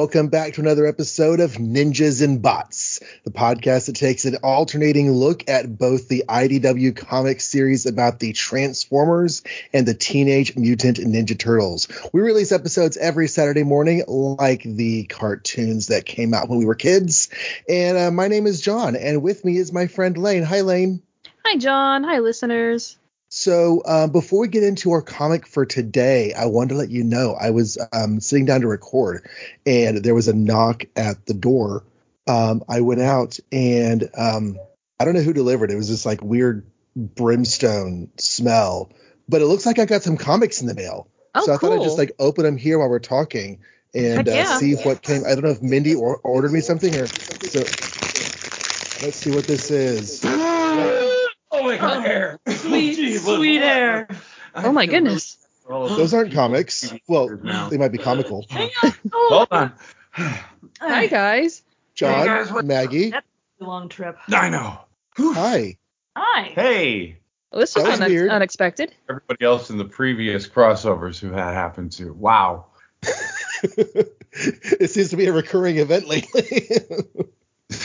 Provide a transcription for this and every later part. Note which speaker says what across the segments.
Speaker 1: Welcome back to another episode of Ninjas and Bots, the podcast that takes an alternating look at both the IDW comic series about the Transformers and the Teenage Mutant Ninja Turtles. We release episodes every Saturday morning, like the cartoons that came out when we were kids. And uh, my name is Jon, and with me is my friend Layne. Hi, Layne.
Speaker 2: Hi, Jon. Hi, listeners.
Speaker 1: So um, before we get into our comic for today, I wanted to let you know I was um, sitting down to record, and there was a knock at the door. Um, I went out, and um, I don't know who delivered. It was this like weird brimstone smell, but it looks like I got some comics in the mail.
Speaker 2: Oh,
Speaker 1: so I thought I'd just like open them here while we're talking and
Speaker 2: Heck
Speaker 1: uh,
Speaker 2: yeah.
Speaker 1: see what came. I don't know if Mindy or- ordered me something or so. Let's see what this is.
Speaker 3: Oh my god, hair.
Speaker 2: Sweet,
Speaker 3: Gee,
Speaker 2: sweet hair.
Speaker 3: I
Speaker 2: Oh my goodness.
Speaker 1: Those
Speaker 3: those
Speaker 1: aren't comics. Well, they might be comical.
Speaker 2: Hang on.
Speaker 3: Hold on.
Speaker 2: Hi, guys.
Speaker 1: Jon,
Speaker 3: Hey, guys, what-
Speaker 1: Maggie,
Speaker 4: That's a long trip.
Speaker 3: I know.
Speaker 1: hi.
Speaker 4: Hi.
Speaker 3: Hey,
Speaker 2: Well, this was,
Speaker 1: That was
Speaker 2: une-
Speaker 1: weird.
Speaker 2: unexpected.
Speaker 3: everybody else in the previous crossovers who had happened to. Wow.
Speaker 1: it seems to be a recurring event lately.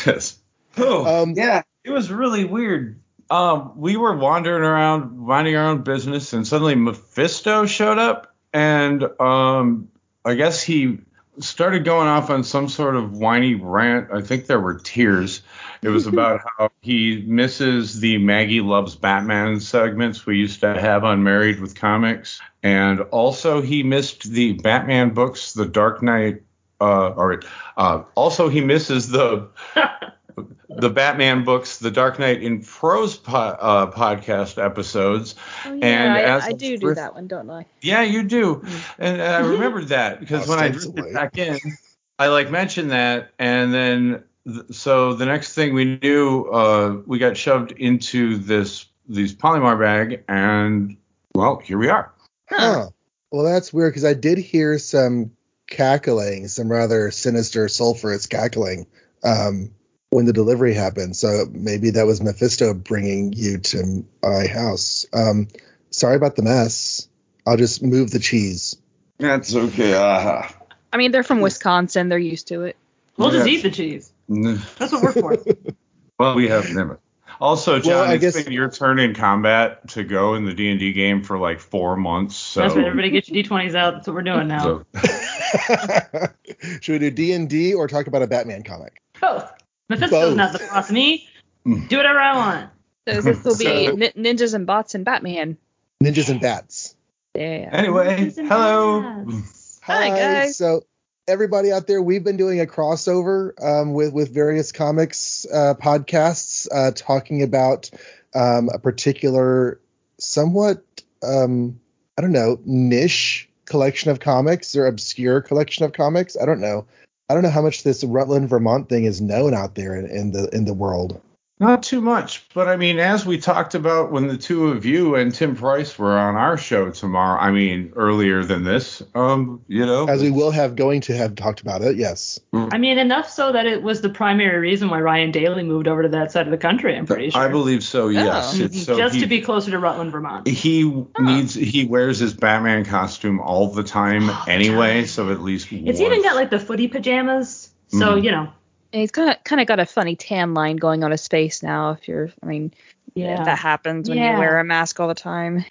Speaker 3: Yes. Oh,
Speaker 1: Um,
Speaker 3: yeah. It was really weird. Um, we were wandering around, minding our own business, and suddenly Mephisto showed up, and um, I guess he started going off on some sort of whiny rant. I think there were tears. It was about how he misses the Maggie Loves Batman segments we used to have on Married with Comics. And also, he missed the Batman books, The Dark Knight. Uh, or uh, also, he misses the the Batman books, The Dark Knight in Prose po- uh, podcast episodes.
Speaker 2: Oh, yeah,
Speaker 3: And
Speaker 2: I,
Speaker 3: as
Speaker 2: I
Speaker 3: of
Speaker 2: do do
Speaker 3: Griff-
Speaker 2: that one, don't I?
Speaker 3: Yeah, you do. And I remembered that because when I
Speaker 1: Ostensibly.
Speaker 3: drifted back in, I like mentioned that, and then th- so the next thing we knew, uh, we got shoved into this these Polymar bag, and well, here we are.
Speaker 1: huh. Well, that's weird because I did hear some cackling, some rather sinister, sulfurous cackling um, when the delivery happened. So maybe that was Mephisto bringing you to my house. Um, sorry about the mess. I'll just move the cheese.
Speaker 3: That's okay. Uh,
Speaker 2: I mean, they're from Wisconsin. They're used to it.
Speaker 4: We'll just eat the cheese. That's what we're for.
Speaker 3: well, we have them. Also, Jon,
Speaker 1: Well, I
Speaker 3: it's
Speaker 1: guess-
Speaker 3: been your turn in combat to go in the D and D game for like four months. So,
Speaker 4: That's right. Everybody get your d20s out. That's what we're doing now.
Speaker 3: so
Speaker 1: Should we do D and D or talk about a Batman comic?
Speaker 4: Both. Mephisto's
Speaker 1: Both.
Speaker 4: not the boss of me. Do whatever I want.
Speaker 2: So this will be
Speaker 3: So-
Speaker 2: nin- ninjas and bots and Batman.
Speaker 1: Ninjas and bats.
Speaker 2: Yeah.
Speaker 3: anyway, hello.
Speaker 4: bats.
Speaker 2: Hi, guys.
Speaker 1: So everybody out there, we've been doing a crossover um, with with various comics uh, podcasts uh, talking about um, a particular, somewhat um, I don't know, niche collection of comics or obscure collection of comics. I don't know. I don't know how much this Rutland, Vermont thing is known out there in, in the in the world.
Speaker 3: Not too much, but I mean, as we talked about when the two of you and Tim Price were on our show tomorrow, I mean, earlier than this, um, you know,
Speaker 1: As we will have going to have talked about it. Yes.
Speaker 4: I mean, enough so that it was the primary reason why Ryan Daly moved over to that side of the country, I'm pretty sure.
Speaker 3: I believe so. Yes,
Speaker 2: Oh.
Speaker 3: it's so
Speaker 4: just
Speaker 3: he,
Speaker 4: to be closer to Rutland, Vermont.
Speaker 3: he needs he wears his Batman costume all the time
Speaker 4: All the
Speaker 3: anyway,
Speaker 4: time.
Speaker 3: so at least
Speaker 4: It's even got like the footy pajamas. So,
Speaker 3: Mhm.
Speaker 4: you know.
Speaker 2: And he's kind of kind of got a funny tan line going on his face now. If you're, I mean,
Speaker 4: Yeah.
Speaker 2: that happens when
Speaker 4: Yeah.
Speaker 2: you wear a mask all the time.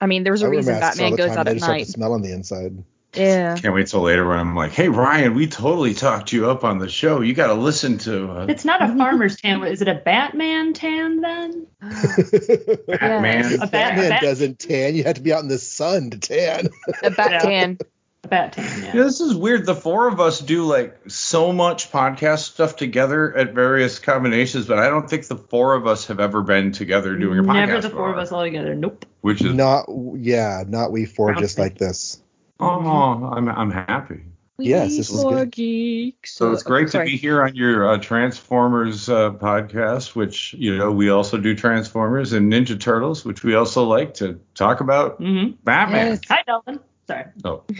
Speaker 2: I mean, there's a
Speaker 1: I wear
Speaker 2: reason Batman goes
Speaker 1: time,
Speaker 2: out
Speaker 1: I
Speaker 2: at
Speaker 1: just have
Speaker 2: night.
Speaker 1: to smell on the inside.
Speaker 2: Yeah.
Speaker 3: Can't wait till later when I'm like, hey Ryan, we totally talked you up on the show. You got to listen to uh,
Speaker 4: It's not a farmer's tan. Is it a Batman tan then?
Speaker 3: Batman.
Speaker 4: A bat-
Speaker 1: Batman
Speaker 4: bat-
Speaker 1: doesn't tan. You have to be out in the sun to tan.
Speaker 2: A bat tan.
Speaker 4: A bat tan, yeah.
Speaker 3: Yeah, this is weird. The four of us do like so much podcast stuff together at various combinations, but I don't think the four of us have ever been together doing a podcast.
Speaker 4: Never the four of us all together. Nope.
Speaker 3: Which is
Speaker 1: Not, yeah, not we four
Speaker 4: Sounds
Speaker 1: just
Speaker 4: good.
Speaker 1: like this.
Speaker 3: oh, I'm I'm happy.
Speaker 1: Yes, this was
Speaker 2: We
Speaker 1: good.
Speaker 2: four geeks.
Speaker 3: So it's great to be here on your uh, Transformers uh, podcast, which you know we also do Transformers and Ninja Turtles, which we also like to talk about
Speaker 4: hmm
Speaker 3: Batman.
Speaker 2: Yes.
Speaker 4: Hi, Delvin. Sorry.
Speaker 3: Oh.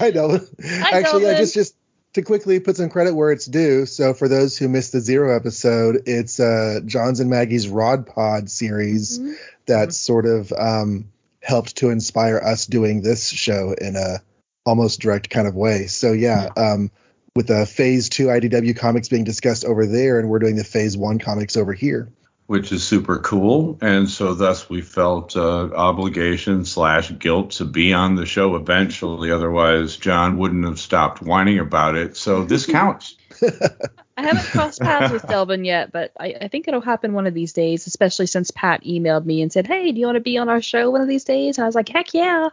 Speaker 1: I know. Actually, yeah,
Speaker 2: Delvin.
Speaker 1: just just to quickly put some credit where it's due. So for those who missed the zero episode, it's uh, Jon's and Maggie's Rod Pod series
Speaker 2: Mhm.
Speaker 1: that sort of um, helped to inspire us doing this show in a almost direct kind of way. So yeah, um, with the Phase Two IDW comics being discussed over there, and we're doing the Phase One comics over here.
Speaker 3: Which is super cool. And so thus we felt uh, obligation slash guilt to be on the show eventually. Otherwise, Jon wouldn't have stopped whining about it. So this counts.
Speaker 2: I haven't crossed paths with Delvin yet, but I, I think it'll happen one of these days, especially since Pat emailed me and said, Hey, do you want to be on our show one of these days? And I was like, Heck yeah.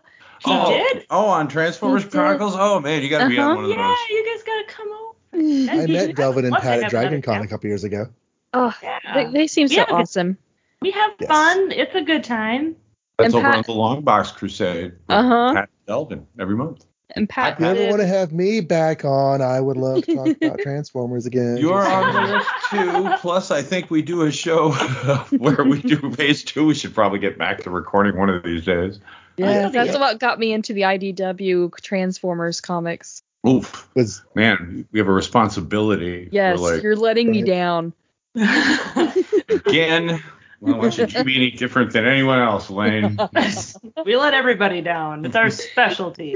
Speaker 4: He
Speaker 3: oh,
Speaker 4: did?
Speaker 3: Oh, on Transformers
Speaker 2: He did.
Speaker 3: Chronicles? Oh, man, you got to be on
Speaker 2: Uh-huh.
Speaker 3: one of
Speaker 4: Yeah,
Speaker 3: those.
Speaker 4: you guys gotta come over.
Speaker 1: I met Delvin and Pat at
Speaker 4: have
Speaker 1: Dragon Con a couple years ago.
Speaker 2: Oh,
Speaker 4: Yeah.
Speaker 2: They, they seem so
Speaker 4: Yeah, because-
Speaker 2: awesome.
Speaker 4: We have
Speaker 1: Yes.
Speaker 4: fun. It's a good time.
Speaker 3: That's
Speaker 2: And
Speaker 3: over
Speaker 2: Pat-
Speaker 3: on the Long Box Crusade.
Speaker 2: Uh-huh.
Speaker 3: Pat Delvin every month.
Speaker 2: And Pat
Speaker 1: If you ever want to have me back on, I would love to talk about Transformers again.
Speaker 3: You're on the list too. Plus, I think we do a show where we do phase two. We should probably get back to recording one of these days.
Speaker 2: Yeah,
Speaker 4: Yeah.
Speaker 2: that's what got me into the IDW Transformers comics.
Speaker 3: Oof, man, we have a responsibility.
Speaker 2: Yes,
Speaker 3: like,
Speaker 2: you're letting me down.
Speaker 3: Again, well, why should you be any different than anyone else, Layne?
Speaker 4: we let everybody down. It's our specialty.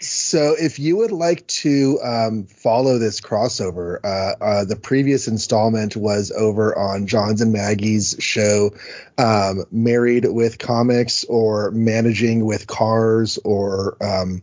Speaker 1: So, if you would like to um, follow this crossover, uh, uh, the previous installment was over on Jon's and Maggie's show, um, Married with Comics or Managing with Cars, or um,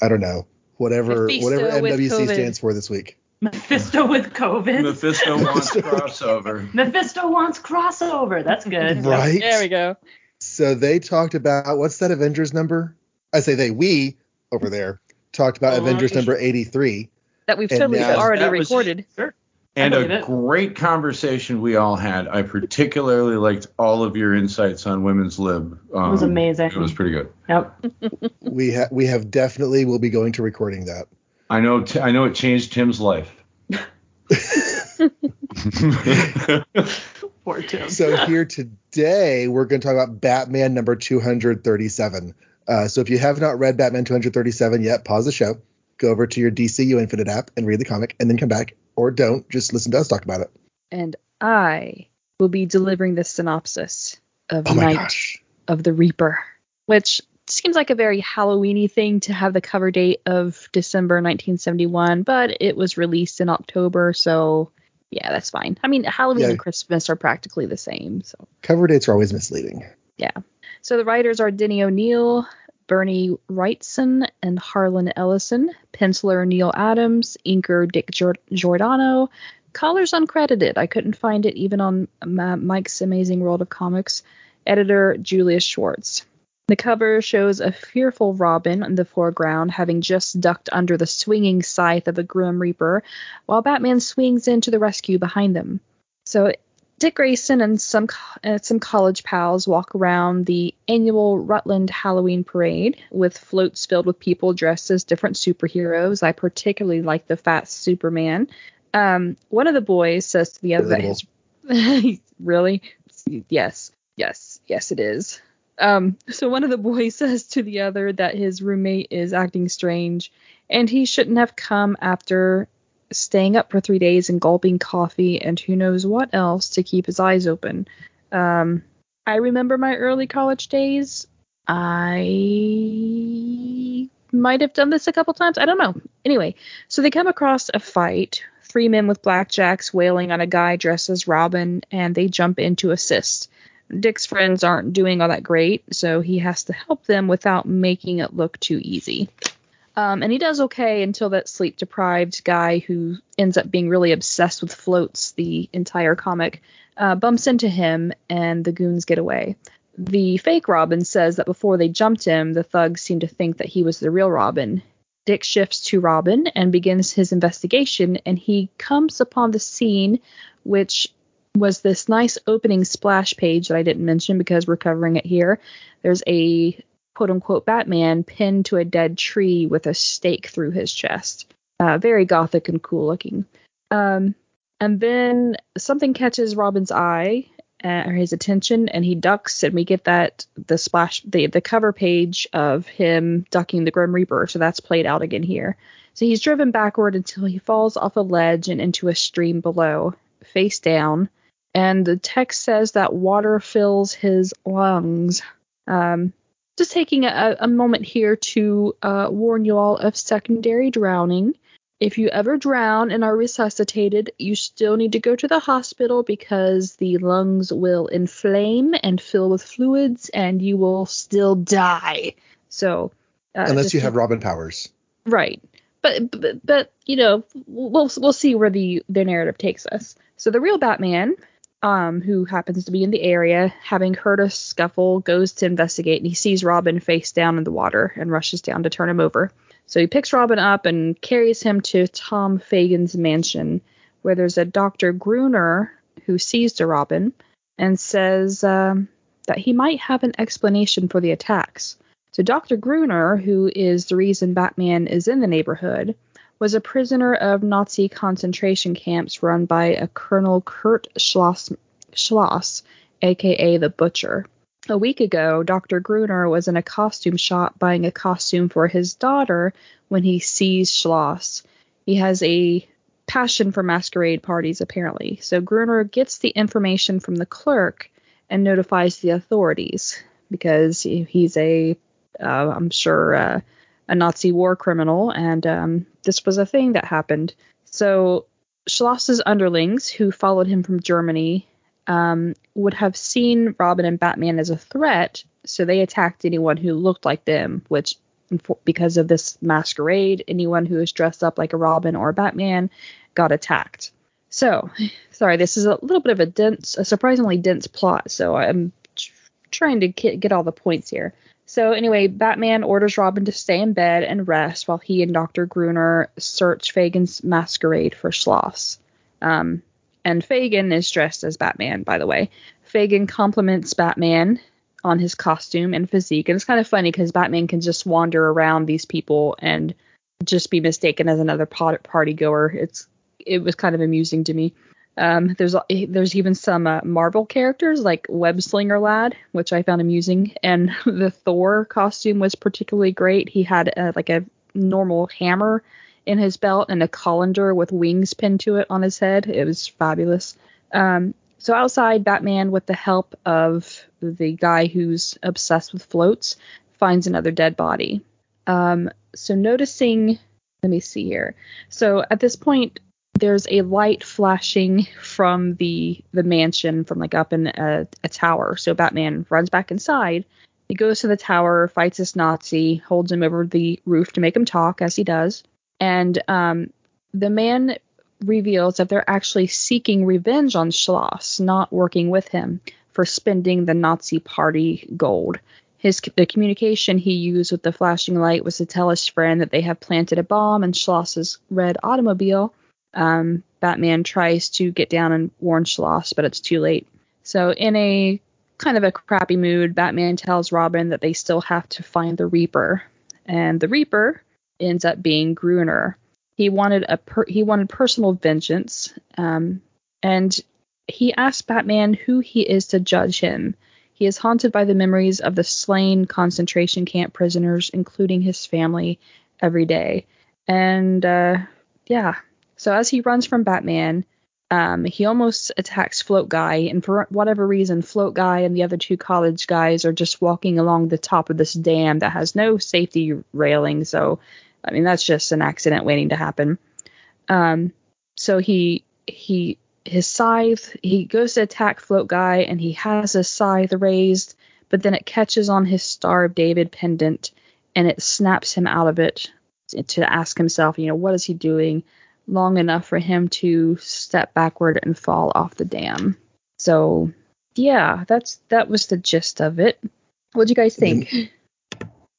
Speaker 1: I don't know, whatever whatever
Speaker 2: with
Speaker 1: MWC stands for this week.
Speaker 4: Mephisto with COVID.
Speaker 3: Mephisto wants crossover.
Speaker 4: Mephisto wants crossover. That's good.
Speaker 1: Right?
Speaker 2: there we go.
Speaker 1: So they talked about what's that Avengers number? I say they, we over there talked about
Speaker 4: Oh,
Speaker 1: Avengers number 83.
Speaker 2: That we've totally
Speaker 1: now-
Speaker 2: already
Speaker 3: That was-
Speaker 2: recorded.
Speaker 4: Sure.
Speaker 3: And a
Speaker 4: it.
Speaker 3: great conversation we all had. I particularly liked all of your insights on women's lib. Um,
Speaker 4: It was amazing.
Speaker 3: It was pretty good.
Speaker 4: Yep.
Speaker 1: We ha- we have definitely will be going to recording that.
Speaker 3: I know. T- I know it changed Tim's life.
Speaker 4: Poor Tim.
Speaker 1: So here today we're going to talk about Batman number 237. Uh, so if you have not read Batman 237 yet, pause the show, go over to your DCU Infinite app and read the comic, and then come back, or don't. Just listen to us talk about it.
Speaker 2: And I will be delivering the synopsis of
Speaker 1: Oh
Speaker 2: Night
Speaker 1: gosh!
Speaker 2: of the Reaper, which seems like a very Halloweeny thing to have the cover date of December 1971, but it was released in October, so yeah, that's fine. I mean, Halloween
Speaker 1: Yeah.
Speaker 2: and Christmas are practically the same, so
Speaker 1: Cover dates are always misleading. Yeah.
Speaker 2: So the writers are Denny O'Neil, Bernie Wrightson, and Harlan Ellison. Penciler Neal Adams, inker Dick Gior- Giordano. Colors uncredited. I couldn't find it even on Mike's Amazing World of Comics. Editor Julius Schwartz. The cover shows a fearful Robin in the foreground, having just ducked under the swinging scythe of a Grim Reaper, while Batman swings in to the rescue behind them. So Dick Grayson and some uh, some college pals walk around the annual Rutland Halloween parade with floats filled with people dressed as different superheroes. I particularly like the Fat Superman. Um, one of the boys says to the other that his really yes yes yes it is. Um, so one of the boys says to the other that his roommate is acting strange and he shouldn't have come after staying up for three days and gulping coffee and who knows what else to keep his eyes open. Um, I remember my early college days. I might have done this a couple times. I don't know. Anyway, so they come across a fight. Three men with blackjacks wailing on a guy dressed as Robin, and they jump in to assist. Dick's friends aren't doing all that great, so he has to help them without making it look too easy. Um, and he does okay until that sleep deprived guy who ends up being really obsessed with floats the entire comic uh, bumps into him and the goons get away. The fake Robin says that before they jumped him, the thugs seemed to think that he was the real Robin. Dick shifts to Robin and begins his investigation, and he comes upon the scene, which was this nice opening splash page that I didn't mention because we're covering it here. There's a quote unquote Batman pinned to a dead tree with a stake through his chest. Uh, very gothic and cool looking. Um, and then something catches Robin's eye uh, or his attention, and he ducks, and we get that the splash, the the cover page of him ducking the Grim Reaper. So that's played out again here. So he's driven backward until he falls off a ledge and into a stream below, face down. And the text says that water fills his lungs. Um, just taking a, a moment here to uh, warn you all of secondary drowning. If you ever drown and are resuscitated, you still need to go to the hospital because the lungs will inflame and fill with fluids, and you will still die. So,
Speaker 1: uh, unless you have Robin powers,
Speaker 2: right? But, but but you know we'll we'll see where the the narrative takes us. So the real Batman um, who happens to be in the area, having heard a scuffle, goes to investigate and he sees Robin face down in the water and rushes down to turn him over. So he picks Robin up and carries him to Tom Fagan's mansion, where there's a Dr. Gruner who sees to Robin and says um, that he might have an explanation for the attacks. So Dr. Gruner, who is the reason Batman is in the neighborhood, was a prisoner of Nazi concentration camps run by a Colonel Kurt Schloss, Schloss aka the Butcher. A week ago, Dr. Gruner was in a costume shop buying a costume for his daughter when he sees Schloss. He has a passion for masquerade parties, apparently. So Gruner gets the information from the clerk and notifies the authorities because he's a, am uh, sure, uh, a Nazi war criminal, and um, this was a thing that happened. So Schloss's underlings, who followed him from Germany, um, would have seen Robin and Batman as a threat, so they attacked anyone who looked like them, which because of this masquerade, anyone who was dressed up like a Robin or a Batman got attacked. So, sorry, this is a little bit of a dense, a surprisingly dense plot, so I'm trying to get all the points here. So anyway, Batman orders Robin to stay in bed and rest while he and Dr. Gruner search Fagan's masquerade for Schloss. Um, and Fagan is dressed as Batman, by the way. Fagan compliments Batman on his costume and physique, and it's kind of funny because Batman can just wander around these people and just be mistaken as another party goer. It's it was kind of amusing to me. Um, there's there's even some uh, Marvel characters like Web Slinger Lad, which I found amusing, and the Thor costume was particularly great. He had uh, like a normal hammer in his belt and a colander with wings pinned to it on his head. It was fabulous. Um, so outside, Batman, with the help of the guy who's obsessed with floats, finds another dead body. Um, so noticing, let me see here. So at this point, there's a light flashing from the the mansion from like up in a, a tower. So Batman runs back inside. He goes to the tower, fights this Nazi, holds him over the roof to make him talk, as he does. And um, the man reveals that they're actually seeking revenge on Schloss, not working with him for spending the Nazi party gold. His the communication he used with the flashing light was to tell his friend that they have planted a bomb in Schloss's red automobile um, Batman tries to get down and warn Schloss, but it's too late. So, in a kind of a crappy mood, Batman tells Robin that they still have to find the Reaper, and the Reaper ends up being Gruner. He wanted a per- he wanted personal vengeance, um, and he asked Batman who he is to judge him. He is haunted by the memories of the slain concentration camp prisoners, including his family, every day. And uh, yeah, so as he runs from Batman, um, he almost attacks Float Guy, and for whatever reason, Float Guy and the other two college guys are just walking along the top of this dam that has no safety railing. So, I mean, that's just an accident waiting to happen. Um, so he he his scythe he goes to attack Float Guy, and he has his scythe raised, but then it catches on his Star of David pendant, and it snaps him out of it to ask himself, you know, what is he doing? Long enough for him to step backward and fall off the dam. So yeah, that's that was the gist of it. What do you guys think?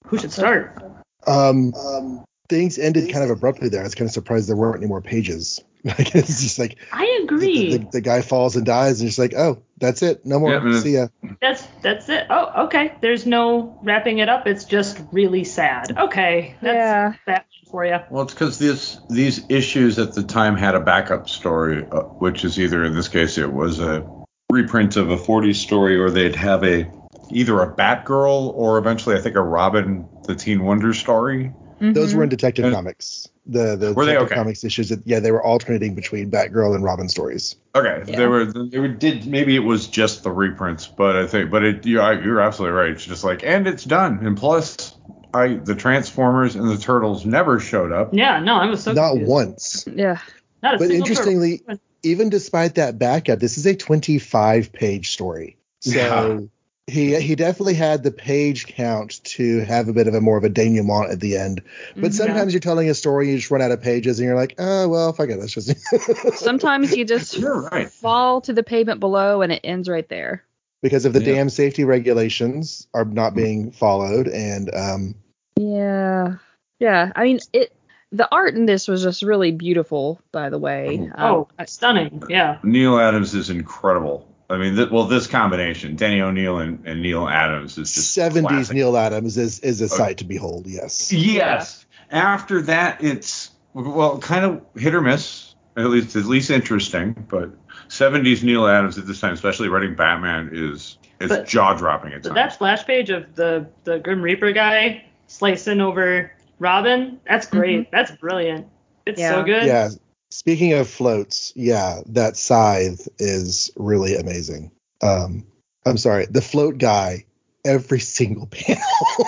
Speaker 4: Who should start?
Speaker 1: Um, um, things ended kind of abruptly there. I was kind of surprised there weren't any more pages. Like it's just like
Speaker 4: I agree.
Speaker 1: The, the, the, guy falls and dies, and just like, oh, that's it, no more. Yeah, See ya.
Speaker 4: That's that's it. Oh, okay. There's no wrapping it up. It's just really sad. Okay, that's yeah. that for you.
Speaker 3: Well, it's because these these issues at the time had a backup story, uh, which is either in this case it was a reprint of a 40s story, or they'd have a either a Batgirl or eventually I think a Robin the Teen Wonder story
Speaker 1: Mm-hmm. Those were in Detective and, Comics. The the
Speaker 3: were
Speaker 1: Detective
Speaker 3: okay?
Speaker 1: Comics issues. That, yeah, they were alternating between Batgirl and Robin stories.
Speaker 3: Okay, yeah. they were they were did maybe it was just the reprints, but I think but it you're, you're absolutely right. It's just like and it's done. And plus, I the Transformers and the Turtles never showed up.
Speaker 4: Yeah, no, I was so
Speaker 1: not
Speaker 4: confused.
Speaker 1: once.
Speaker 2: Yeah,
Speaker 4: not a
Speaker 1: but interestingly,
Speaker 4: turtle.
Speaker 1: even despite that backup, this is a 25 page story. So. Yeah he he definitely had the page count to have a bit of a more of a denouement at the end. But mm-hmm. sometimes you're telling a story, you just run out of pages, and you're like, oh well, fuck it, that's just.
Speaker 2: sometimes you just
Speaker 3: right.
Speaker 2: fall to the pavement below, and it ends right there.
Speaker 1: Because of the yeah. damn safety regulations are not being followed, and um.
Speaker 2: Yeah, yeah. I mean, it. The art in this was just really beautiful, by the way.
Speaker 4: Oh, um, stunning! Yeah.
Speaker 3: Neal Adams is incredible. I mean, th- well, this combination, Denny O'Neil and, and Neal Adams is just
Speaker 1: 70s
Speaker 3: classic.
Speaker 1: Neal Adams is is a sight to behold. Yes.
Speaker 3: Yes. After that, it's well, kind of hit or miss. At least at least interesting, but 70s Neal Adams at this time, especially writing Batman, is is jaw dropping. At
Speaker 4: that splash page of the the Grim Reaper guy slicing over Robin, that's great. Mm-hmm. That's brilliant. It's yeah. so good.
Speaker 1: Yeah. Speaking of floats, yeah, that scythe is really amazing. Um, I'm sorry, the float guy, every single panel.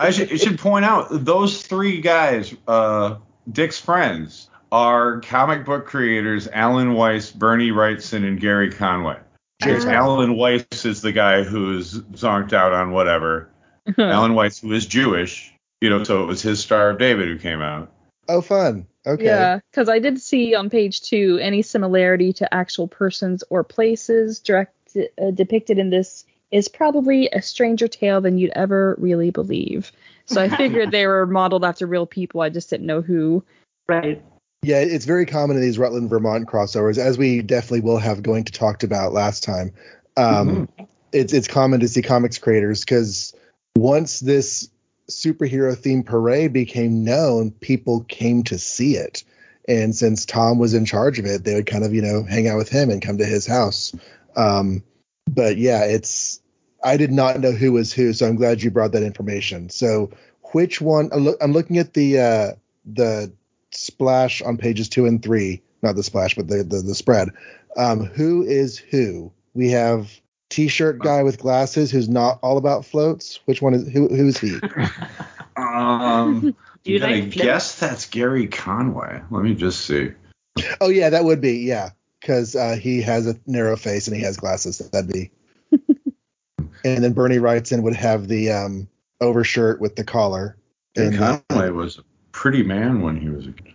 Speaker 3: I should, should, point out those three guys, uh, Dick's friends, are comic book creators Alan Weiss, Bernie Wrightson, and Gerry Conway. Uh-huh. Alan Weiss is the guy who's zonked out on whatever. Alan Weiss, who is Jewish, you know, so it was his Star of David who came out.
Speaker 1: Oh, fun. Okay.
Speaker 2: Yeah, because I did see on page two any similarity to actual persons or places direct, uh, depicted in this is probably a stranger tale than you'd ever really believe. So I figured they were modeled after real people. I just didn't know who.
Speaker 4: Right.
Speaker 1: Yeah, it's very common in these Rutland, Vermont crossovers, as we definitely will have going to talked about last time. Um, mm-hmm. It's it's common to see comics creators because once this superhero themed parade became known, people came to see it. And since Tom was in charge of it, they would kind of, you know, hang out with him and come to his house. Um, but yeah, it's, I did not know who was who, so I'm glad you brought that information. So which one, I'm looking at the, uh, the splash on pages two and three, not the splash, but the, the, the spread. Um, who is who? We have t-shirt guy with glasses who's not all about floats? Which one is who? Who's he?
Speaker 3: um, you I guess that's Gerry Conway. Let me just see.
Speaker 1: Oh yeah, that would be yeah, because uh, he has a narrow face and he has glasses. That'd be. and then Bernie Wrightson would have the um, overshirt with the collar.
Speaker 3: And Conway was a pretty man when he was a kid.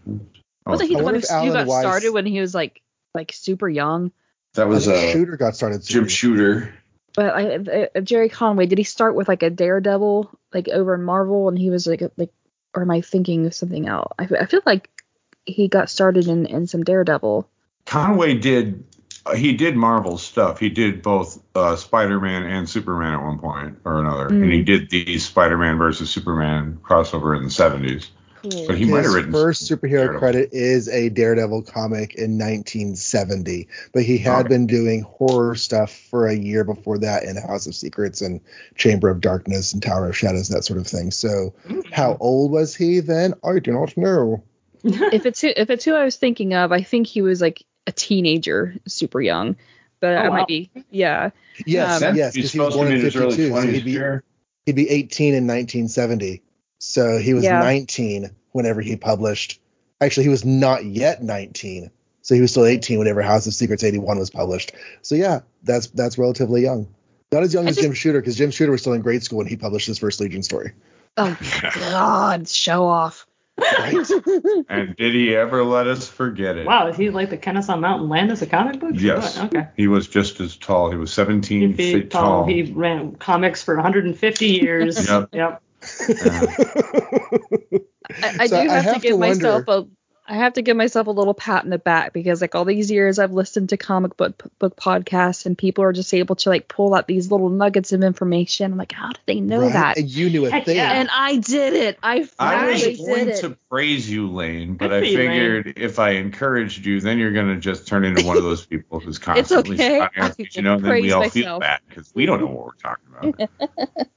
Speaker 2: Oh, Wasn't he the one who, got started when he was like like super young?
Speaker 3: That was a
Speaker 1: uh, Shooter got started.
Speaker 3: Jim Shooter.
Speaker 2: But I, uh, Gerry Conway, did he start with like a Daredevil, like over in Marvel, and he was like, like, or am I thinking of something else? I, I feel like he got started in in some Daredevil.
Speaker 3: Conway did uh, he did Marvel stuff. He did both uh, Spider-Man and Superman at one point or another, mm. and he did the Spider-Man versus Superman crossover in the 70s. Cool. But he might have written
Speaker 1: first superhero Daredevil. credit is a Daredevil comic in 1970, but he had okay. been doing horror stuff for a year before that in House of Secrets and Chamber of Darkness and Tower of Shadows, that sort of thing. So, mm-hmm. how old was he then? I do not know.
Speaker 2: if it's who, if it's who I was thinking of, I think he was like a teenager, super young. But oh, I wow. might be, yeah.
Speaker 1: Yes, um, yes, because he was born in 52, so he'd be, he'd be 18 in 1970. So he was yeah. 19 whenever he published. Actually, he was not yet 19. So he was still 18 whenever House of Secrets 81 was published. So yeah, that's that's relatively young. Not as young I as just, Jim Shooter because Jim Shooter was still in grade school when he published his first Legion story.
Speaker 2: Oh God, show off.
Speaker 3: Right. and did he ever let us forget it?
Speaker 4: Wow, is he like the Kennesaw Mountain Landis of comic books?
Speaker 3: Yes. Okay. He was just as tall. He was 17 feet, feet tall. tall.
Speaker 4: He ran comics for 150 years.
Speaker 3: yep.
Speaker 4: Yep.
Speaker 2: I, I so do have, I have to give to myself a I have to give myself a little pat in the back because like all these years I've listened to comic book book podcasts and people are just able to like pull out these little nuggets of information. I'm like, how did they know right? that?
Speaker 1: And you knew a thing.
Speaker 2: And I did it. I
Speaker 3: I
Speaker 2: was
Speaker 3: going to praise you, Layne, but I figured Layne. if I encouraged you, then you're gonna just turn into one of those people who's constantly
Speaker 2: it's okay.
Speaker 3: you know, and then we all myself. feel bad because we don't know what we're talking about.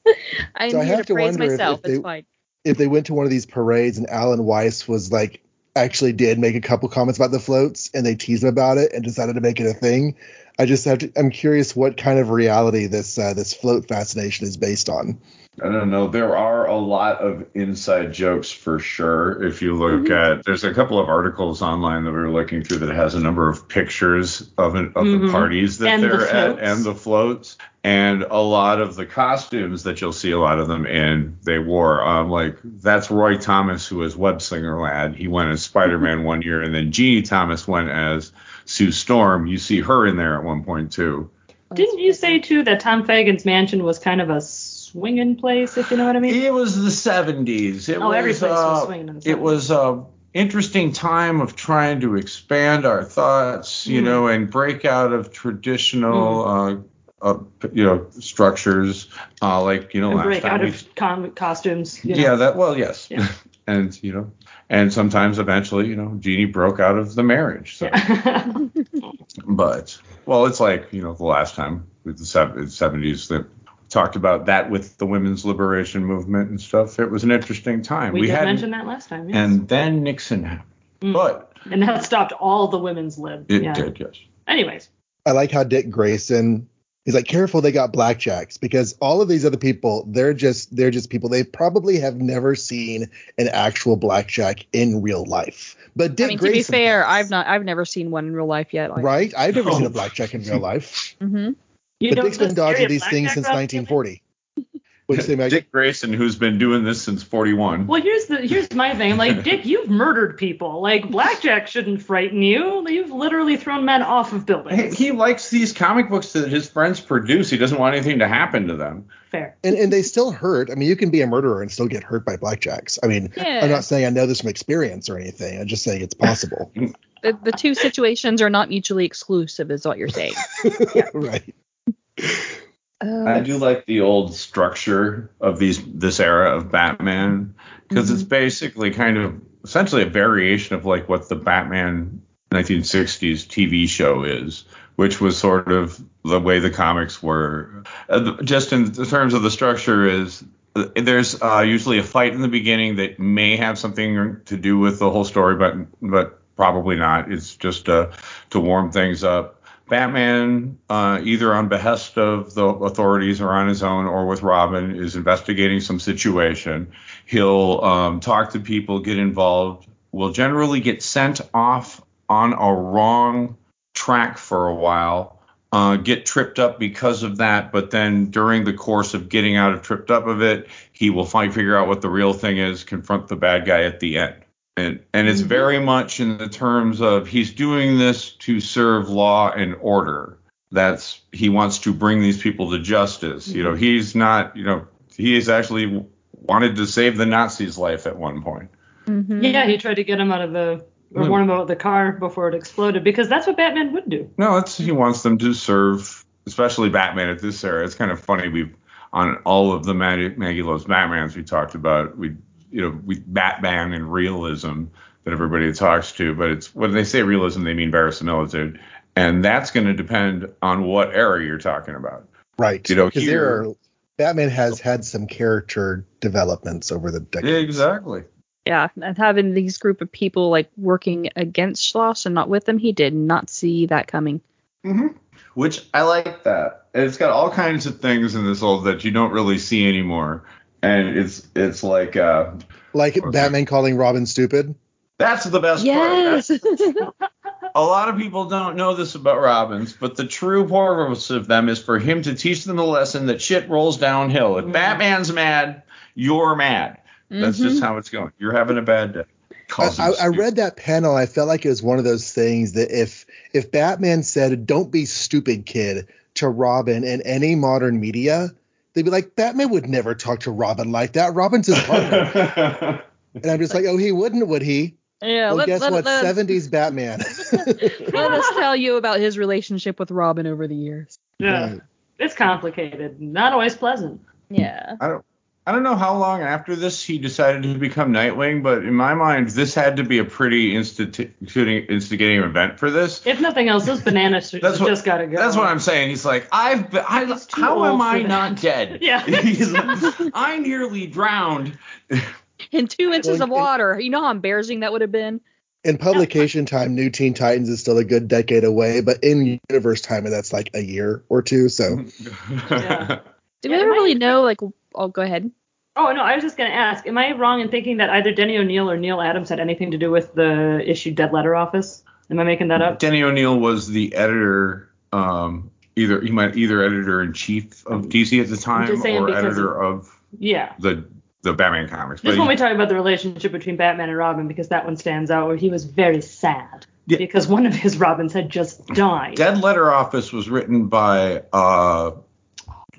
Speaker 2: I'm so here to praise myself. They, it's fine
Speaker 1: if they went to one of these parades and Alan Weiss was like actually did make a couple comments about the floats and they teased him about it and decided to make it a thing. I just have to. I'm curious what kind of reality this uh, this float fascination is based on.
Speaker 3: I don't know. There are a lot of inside jokes for sure. If you look mm-hmm. at, there's a couple of articles online that we were looking through that has a number of pictures of, an, of mm-hmm. the parties that and they're the at and the floats. And a lot of the costumes that you'll see a lot of them in, they wore. Um, like that's Roy Thomas, who was Web Slinger Lad. He went as Spider Man mm-hmm. one year, and then Jeannie Thomas went as Sue Storm. You see her in there at one point too.
Speaker 4: Didn't you say too that Tom Fagan's mansion was kind of a swinging place, if you know what I mean.
Speaker 3: It was the 70s. It oh, was, every place uh, was swinging in the 70s. It was a interesting time of trying to expand our thoughts, you mm. know, and break out of traditional. Mm. Uh, uh, you know structures uh, like you know
Speaker 4: and break out of com- costumes.
Speaker 3: You know. Yeah, that well, yes, yeah. and you know, and sometimes eventually, you know, Jeannie broke out of the marriage. So. Yeah. but well, it's like you know the last time with the 70s that talked about that with the women's liberation movement and stuff. It was an interesting time.
Speaker 4: We, we did mention that last time. Yes.
Speaker 3: And then Nixon happened. Mm. But
Speaker 4: and that stopped all the women's lib.
Speaker 3: It yeah. did, yes.
Speaker 4: Anyways.
Speaker 1: I like how Dick Grayson he's like careful they got blackjacks because all of these other people they're just they're just people they probably have never seen an actual blackjack in real life but Dick I mean, Grayson
Speaker 2: to be fair I've not I've never seen one in real life yet
Speaker 1: like. right I've never oh. seen a blackjack in real life mm-hmm. You but Dick's been dodging these things since 1940.
Speaker 3: What you say, Maggie? Dick Grayson, who's been doing this since 41.
Speaker 4: Well, here's the here's my thing. Like, Dick, you've murdered people. Like, blackjack shouldn't frighten you. You've literally thrown men off of buildings.
Speaker 3: He, he likes these comic books that his friends produce. He doesn't want anything to happen to them.
Speaker 4: Fair.
Speaker 1: And and they still hurt. I mean, you can be a murderer and still get hurt by blackjacks. I mean, yeah. I'm not saying I know this from experience or anything. I'm just saying it's possible.
Speaker 2: the, the two situations are not mutually exclusive, is what you're saying.
Speaker 1: yeah. Right.
Speaker 3: Uh, I do like the old structure of these this era of Batman because mm-hmm. it's basically kind of essentially a variation of like what the Batman 1960s TV show is, which was sort of the way the comics were. Uh, just in terms of the structure is there's uh, usually a fight in the beginning that may have something to do with the whole story, but but probably not. It's just uh, to warm things up. Batman, uh, either on behest of the authorities or on his own or with Robin, is investigating some situation. He'll um, talk to people, get involved, will generally get sent off on a wrong track for a while, uh, get tripped up because of that, but then during the course of getting out of tripped up of it, he will find figure out what the real thing is, confront the bad guy at the end. And, and it's mm-hmm. very much in the terms of he's doing this to serve law and order. That's he wants to bring these people to justice. You know, mm-hmm. he's not, you know, he has actually wanted to save the Nazis' life at one point.
Speaker 4: Mm-hmm. Yeah, he tried to get him out of the or warn him about the car before it exploded because that's what Batman would do.
Speaker 3: No, it's he wants them to serve, especially Batman at this era. It's kind of funny we've on all of the Maggie, Maggie Loves Batmans we talked about. We you know with Batman and realism that everybody talks to, but it's when they say realism, they mean verisimilitude, and that's going to depend on what era you're talking about.
Speaker 1: Right. You know, here are, Batman has had some character developments over the decades.
Speaker 3: Exactly.
Speaker 2: Yeah, and having these group of people like working against Schloss and not with them, he did not see that coming.
Speaker 3: Mm-hmm. Which I like that. it's got all kinds of things in this old that you don't really see anymore and it's it's like uh
Speaker 1: like Batman it? calling Robin stupid.
Speaker 3: That's the best
Speaker 2: yes.
Speaker 3: part. a lot of people don't know this about Robins, but the true purpose of them is for him to teach them the lesson that shit rolls downhill. If mm-hmm. Batman's mad, you're mad. That's mm-hmm. just how it's going. You're having a bad day.
Speaker 1: I, I, read that panel. I felt like it was one of those things that if if Batman said "Don't be stupid, kid" to Robin in any modern media, they'd be like, Batman would never talk to Robin like that. Robin's his partner. and I'm just like, oh, he wouldn't, would he?
Speaker 2: Yeah.
Speaker 1: Well, let, guess let, what? Let, 70s Batman.
Speaker 2: let us tell you about his relationship with Robin over the years.
Speaker 4: Yeah. Right. It's complicated, not always pleasant.
Speaker 2: Yeah.
Speaker 3: I don't. I don't know how long after this he decided to become Nightwing, but in my mind, this had to be a pretty instigating, instigating event for this.
Speaker 4: If nothing else, those bananas that's what, just gotta go.
Speaker 3: That's what I'm saying. He's like, I've, been, I, how am I not dead?
Speaker 4: yeah.
Speaker 3: He's like, I nearly drowned.
Speaker 2: in two inches of water. You know how embarrassing that would have been.
Speaker 1: In publication time, New Teen Titans is still a good decade away, but in universe time, that's like a year or two. So,
Speaker 2: yeah. do we ever really know? Like, oh, go ahead.
Speaker 4: Oh no, I was just gonna ask. Am I wrong in thinking that either Denny O'Neil or Neal Adams had anything to do with the issue Dead Letter Office? Am I making that up?
Speaker 3: Denny O'Neil was the editor. Um, either he might either editor in chief of DC at the time or editor of
Speaker 4: yeah
Speaker 3: the the Batman comics.
Speaker 4: Just when we talk about the relationship between Batman and Robin, because that one stands out, where he was very sad yeah. because one of his Robins had just died.
Speaker 3: Dead Letter Office was written by uh,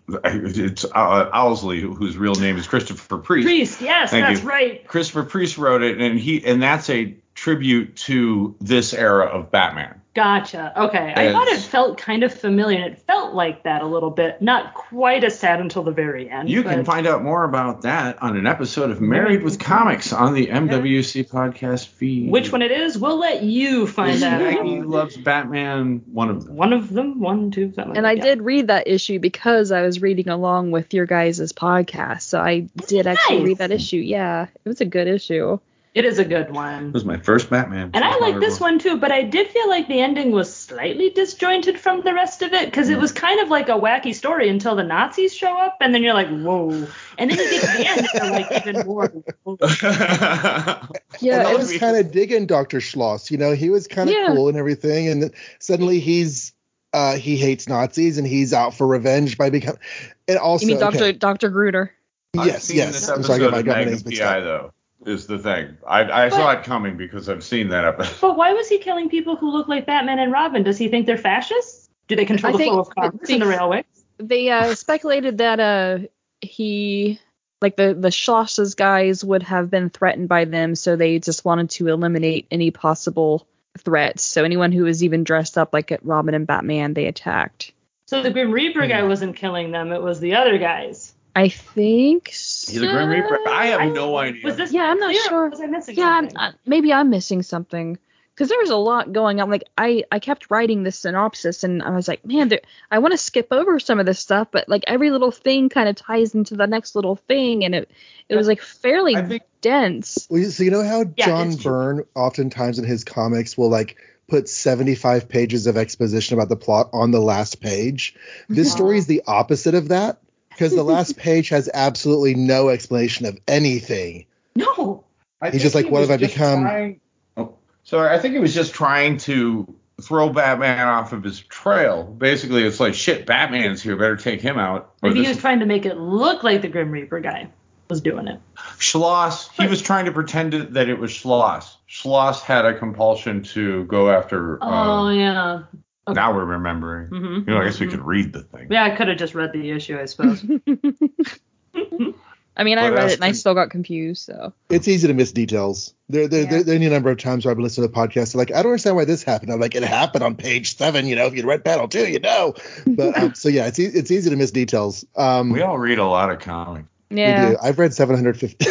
Speaker 3: it's uh, Owsley, whose real name is Christopher Priest.
Speaker 4: Priest, yes, Thank that's you. right.
Speaker 3: Christopher Priest wrote it, and he and that's a tribute to this era of Batman.
Speaker 4: Gotcha. Okay. I thought it felt kind of familiar, and it felt like that a little bit. Not quite as sad until the very end.
Speaker 3: You can find out more about that on an episode of Married with mm-hmm. Comics on the MWC yeah. podcast feed.
Speaker 4: Which one it is, we'll let you find out.
Speaker 3: Maggie loves Batman. One of them.
Speaker 4: One of them. One, two, something.
Speaker 2: And I yeah. did read that issue because I was reading along with your guys' podcast, so I did actually read that issue. Yeah, it was a good issue.
Speaker 4: It is a good one.
Speaker 3: It was my first Batman.
Speaker 4: And I like this one too, but I did feel like the ending was slightly disjointed from the rest of it because it was kind of like a wacky story until the Nazis show up, and then you're like, whoa. And then you get to the end, and you're like even more.
Speaker 1: yeah, I was kind of digging Dr. Schloss. You know, he was kind of yeah. cool and everything, and suddenly he's uh, he hates Nazis and he's out for revenge by becoming. And also,
Speaker 2: you mean Dr. Okay. Dr. Gruder?
Speaker 1: Yes, yes. I'm sorry, I got my government
Speaker 3: PI, though is the thing. I, I but, saw it coming because I've seen that episode.
Speaker 4: But why was he killing people who look like Batman and Robin? Does he think they're fascists? Do they control I the flow of commerce in the railways?
Speaker 2: They uh, speculated that uh, he, like the the Schloss's guys, would have been threatened by them, so they just wanted to eliminate any possible threats. So anyone who was even dressed up like a Robin and Batman, they attacked.
Speaker 4: So the Grim Reaper guy hmm. wasn't killing them; it was the other guys.
Speaker 2: I think so.
Speaker 3: He's a Grim Reaper. I have I, no idea.
Speaker 4: Was this
Speaker 2: yeah, I'm not sure.
Speaker 4: Was I missing
Speaker 2: yeah,
Speaker 4: something?
Speaker 2: I'm, uh, maybe I'm missing something because there was a lot going on. Like I, I kept writing this synopsis and I was like, man, there, I want to skip over some of this stuff, but like every little thing kind of ties into the next little thing, and it, it was like fairly think, dense.
Speaker 1: Well, so you know how yeah, John Byrne oftentimes in his comics will like put 75 pages of exposition about the plot on the last page. This story is the opposite of that because the last page has absolutely no explanation of anything.
Speaker 4: No.
Speaker 1: I He's just like, he what have I become?
Speaker 3: Trying, oh, sorry, I think he was just trying to throw Batman off of his trail. Basically, it's like, shit, Batman's here, better take him out.
Speaker 4: Maybe he was trying to make it look like the Grim Reaper guy was doing it.
Speaker 3: Schloss, he was trying to pretend that it was Schloss. Schloss had a compulsion to go after.
Speaker 4: Oh, um, yeah.
Speaker 3: Okay. Now we're remembering. Mm-hmm. You know, I guess we could read the thing.
Speaker 4: Yeah, I could have just read the issue, I suppose.
Speaker 2: I mean, I read it and I still got confused. So
Speaker 1: it's easy to miss details. There, there, yeah. there, there are any number of times where I've been listening to the podcast, like I don't understand why this happened. I'm like, it happened on page seven. You know, if you read panel two, you know. But um, so yeah, it's it's easy to miss details. Um,
Speaker 3: we all read a lot of comics.
Speaker 2: Yeah, we do.
Speaker 1: I've read 750.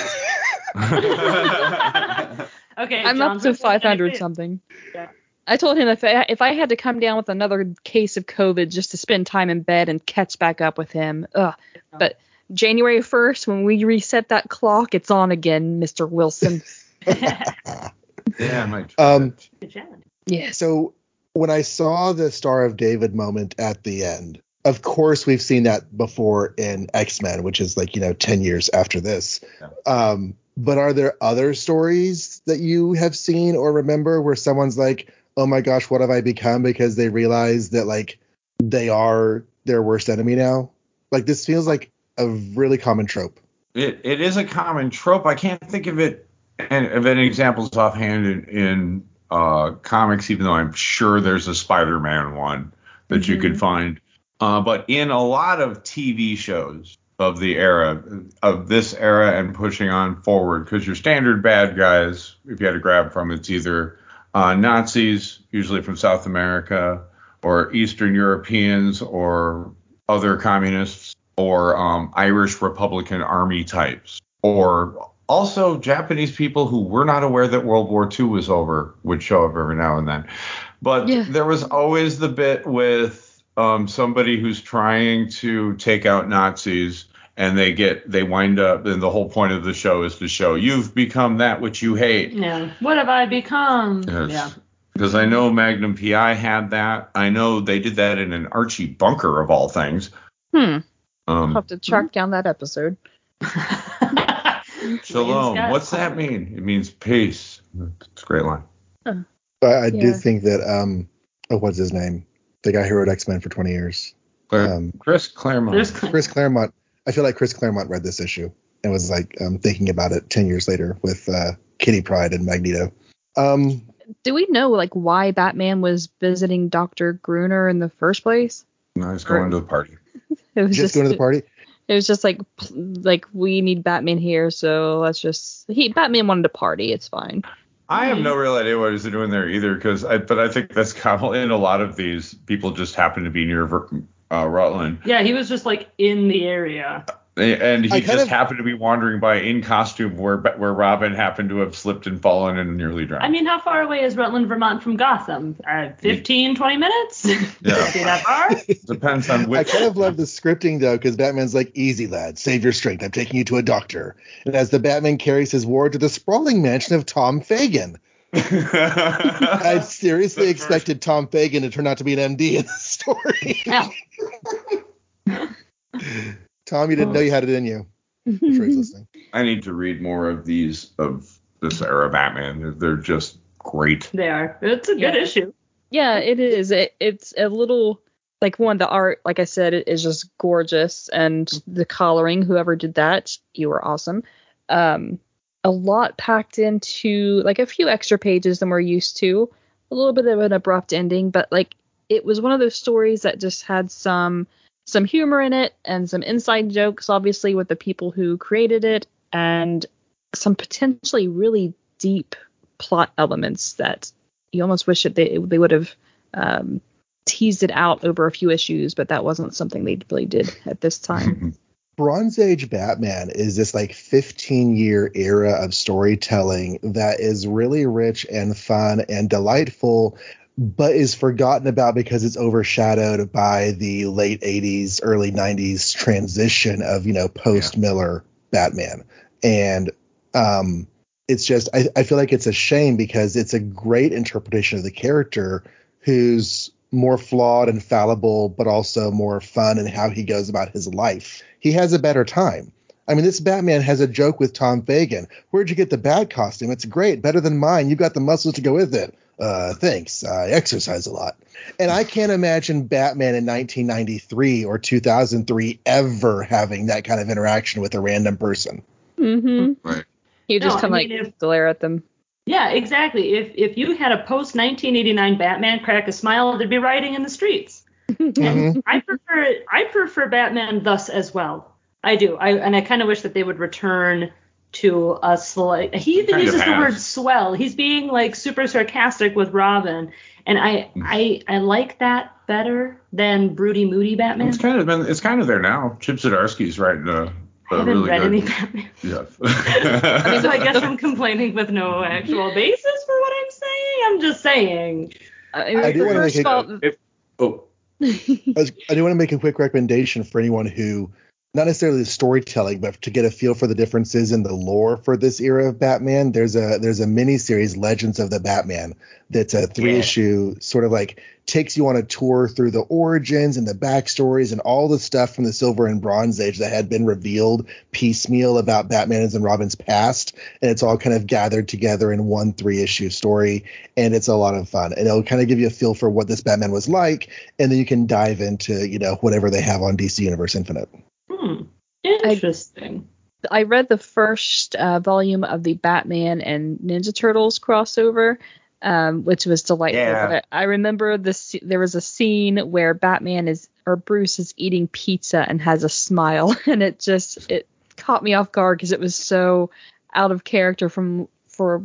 Speaker 4: okay,
Speaker 2: I'm John, up to 500 something. Yeah. I told him if I, if I had to come down with another case of COVID just to spend time in bed and catch back up with him, ugh. But January 1st, when we reset that clock, it's on again, Mr. Wilson.
Speaker 3: yeah, my
Speaker 1: um,
Speaker 2: yeah.
Speaker 1: So when I saw the Star of David moment at the end, of course we've seen that before in X Men, which is like you know 10 years after this. Yeah. Um, but are there other stories that you have seen or remember where someone's like, oh my gosh, what have I become? Because they realize that like they are their worst enemy now. Like this feels like a really common trope.
Speaker 3: It it is a common trope. I can't think of it of any examples offhand in, in uh, comics, even though I'm sure there's a Spider-Man one that mm-hmm. you could find. Uh, but in a lot of TV shows of the era of this era and pushing on forward, because your standard bad guys, if you had to grab from, it's either uh, Nazis, usually from South America, or Eastern Europeans, or other communists, or um, Irish Republican Army types, or also Japanese people who were not aware that World War II was over would show up every now and then. But yeah. there was always the bit with um, somebody who's trying to take out Nazis and they get they wind up and the whole point of the show is to show you've become that which you hate.
Speaker 4: Yeah. What have I become?
Speaker 3: Yes.
Speaker 4: Yeah.
Speaker 3: Because I know Magnum PI had that. I know they did that in an Archie bunker of all things.
Speaker 2: Hmm. I'll
Speaker 3: Um,
Speaker 2: have to track down that episode.
Speaker 3: shalom. What's that mean? It means peace. It's a great line.
Speaker 1: But I do
Speaker 2: Yeah.
Speaker 1: think that um, oh, what's his name? The guy who wrote X Men for 20 years,
Speaker 3: Claire-
Speaker 1: Um,
Speaker 3: Chris Claremont.
Speaker 1: Chris Claremont. I feel like Chris Claremont read this issue and was like um, thinking about it 10 years later with uh, Kitty Pryde and Magneto. Um,
Speaker 2: Do we know like why Batman was visiting Dr. Gruner in the first place?
Speaker 3: No, he's going to the party.
Speaker 2: It was
Speaker 1: just,
Speaker 2: just,
Speaker 1: going to the party.
Speaker 2: It was just like like we need Batman here, so let's just he Batman wanted to party. It's fine.
Speaker 3: I have no real idea what he's doing there either, because I, but I think that's common in a lot of these. People just happen to be near Ver- uh, Rutland,
Speaker 4: Yeah, he was just like in the area.
Speaker 3: and he just
Speaker 1: of-
Speaker 3: happened to be wandering by in costume where where Robin happened to have slipped and fallen and nearly drowned.
Speaker 4: I mean, how far away is Rutland, Vermont from Gotham? Uh, 15, 20 minutes?
Speaker 3: Yeah.
Speaker 4: That far?
Speaker 3: Depends on which.
Speaker 1: I
Speaker 3: which.
Speaker 1: kind of love the scripting though, because Batman's like, "Easy, lad, save your strength. I'm taking you to a doctor." And as the Batman carries his ward to the sprawling mansion of Tom Fagan, I seriously
Speaker 3: The
Speaker 1: expected Tom Fagan to turn out to be an MD in the story. Tom, you didn't know you had it in you. I'm sure he's listening.
Speaker 3: I need to read more of these of this era Batman. They're, they're just great.
Speaker 4: They are. It's a good
Speaker 2: Yeah.
Speaker 4: issue.
Speaker 2: Yeah, it is. It, it's a little like one. The art, like I said, it is just gorgeous, and the coloring. Whoever did that, you were awesome. Um, a lot packed into like a few extra pages than we're used to. A little bit of an abrupt ending, but like it was one of those stories that just had some some humor in it and some inside jokes, obviously with the people who created it, and some potentially really deep plot elements that you almost wish that they they would have um, teased it out over a few issues, but that wasn't something they really did at this time.
Speaker 1: Bronze Age Batman is this like 15 year era of storytelling that is really rich and fun and delightful, but is forgotten about because it's overshadowed by the late 80s, early 90s transition of, you know, post Miller Batman. And um, it's just, I, I feel like it's a shame because it's a great interpretation of the character who's more flawed and fallible, but also more fun in how he goes about his life. He has a better time. I mean, this Batman has a joke with Tom Fagan. Where'd you get the bad costume? It's great, better than mine. You've got the muscles to go with it. Uh, thanks. I exercise a lot. And I can't imagine Batman in 1993 or 2003 ever having that kind of interaction with a random person.
Speaker 2: mm-hmm.
Speaker 3: Right.
Speaker 2: You just
Speaker 4: No,
Speaker 2: kind of
Speaker 4: I
Speaker 2: like
Speaker 4: if-
Speaker 2: glare at them.
Speaker 4: Yeah, exactly. If if you had a post 1989 Batman crack a smile, there'd be rioting in the streets.
Speaker 1: Mhm.
Speaker 4: I prefer I prefer Batman thus as well. I do. I and I kind of wish that they would return to a slight. He even
Speaker 3: Kind
Speaker 4: uses the word swell. He's being like super sarcastic with Robin, and I I I like that better than broody moody Batman.
Speaker 3: It's kind of been it's kind of there now. Chip Zdarsky's writing a,
Speaker 4: I
Speaker 3: a
Speaker 4: haven't
Speaker 3: really
Speaker 4: read
Speaker 3: good.
Speaker 4: any Batman.
Speaker 3: Yeah.
Speaker 4: so I guess I'm complaining with no actual basis for what I'm saying. I'm just saying.
Speaker 2: I,
Speaker 1: I do wanna make a-
Speaker 3: If- oh,
Speaker 1: I, was- I do want to make a quick recommendation for anyone who, not necessarily the storytelling, but to get a feel for the differences in the lore for this era of Batman. There's a there's a mini series, Legends of the Batman, that's a three
Speaker 3: Yeah.
Speaker 1: issue sort of like takes you on a tour through the origins and the backstories and all the stuff from the Silver and Bronze Age that had been revealed piecemeal about Batman's and Robin's past, and it's all kind of gathered together in one three issue story, and it's a lot of fun, and it'll kind of give you a feel for what this Batman was like, and then you can dive into you know whatever they have on DC Universe Infinite.
Speaker 4: Hmm. Interesting.
Speaker 2: I read the first uh, volume of the Batman and Ninja Turtles crossover, um, which was delightful.
Speaker 3: Yeah.
Speaker 2: But I, I remember this. There was a scene where Batman is or Bruce is eating pizza and has a smile, and it just it caught me off guard because it was so out of character from for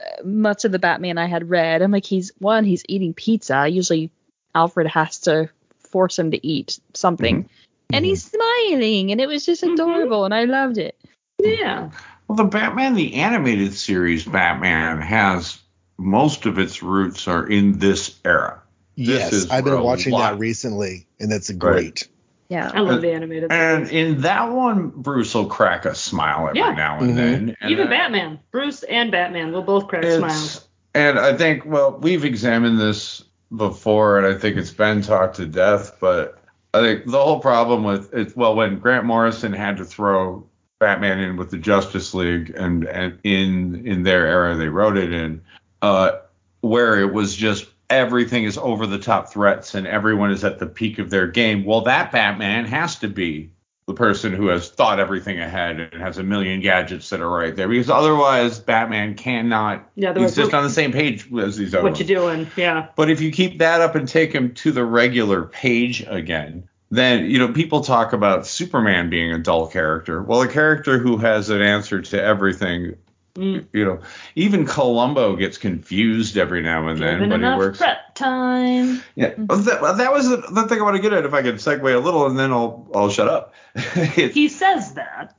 Speaker 2: uh, much of the Batman I had read. I'm like, he's one, he's eating pizza. Usually Alfred has to force him to eat something. And he's smiling, and it was just
Speaker 4: Mhm.
Speaker 2: adorable, and I loved it.
Speaker 4: Yeah.
Speaker 3: well, the Batman the animated series Batman has most of its roots are in this era. This
Speaker 1: Yes,
Speaker 3: is
Speaker 1: I've been watching
Speaker 3: lot-
Speaker 1: that recently, and that's great.
Speaker 2: Yeah.
Speaker 4: I love the animated.
Speaker 3: And
Speaker 4: series.
Speaker 3: in that one, Bruce will crack a smile every
Speaker 4: Yeah.
Speaker 3: now and
Speaker 1: Mhm.
Speaker 3: then. And
Speaker 4: Even
Speaker 3: that-
Speaker 4: Batman, Bruce and Batman will both crack smiles.
Speaker 3: And I think, well, we've examined this before, and I think it's been talked to death. But I think the whole problem with it, well, when Grant Morrison had to throw Batman in with the Justice League, and and in in their era they wrote it in, uh, where it was just everything is over the top threats and everyone is at the peak of their game. Well, that Batman has to be the person who has thought everything ahead and has a million gadgets that are right there because otherwise Batman cannot
Speaker 4: Yeah,
Speaker 3: exist
Speaker 4: we're-
Speaker 3: on the same page as these other
Speaker 4: What you
Speaker 3: ones.
Speaker 4: doing? Yeah.
Speaker 3: But if you keep that up and take him to the regular page again, then you know people talk about Superman being a dull character. Well, a character who has an answer to everything,
Speaker 4: Mm.
Speaker 3: you know, even Columbo gets confused every now and then,
Speaker 4: Given
Speaker 3: but he works.
Speaker 4: prep time.
Speaker 3: Yeah, well, that, that was the, the thing I want to get at. If I could segue a little, and then I'll I'll shut up.
Speaker 4: He says that.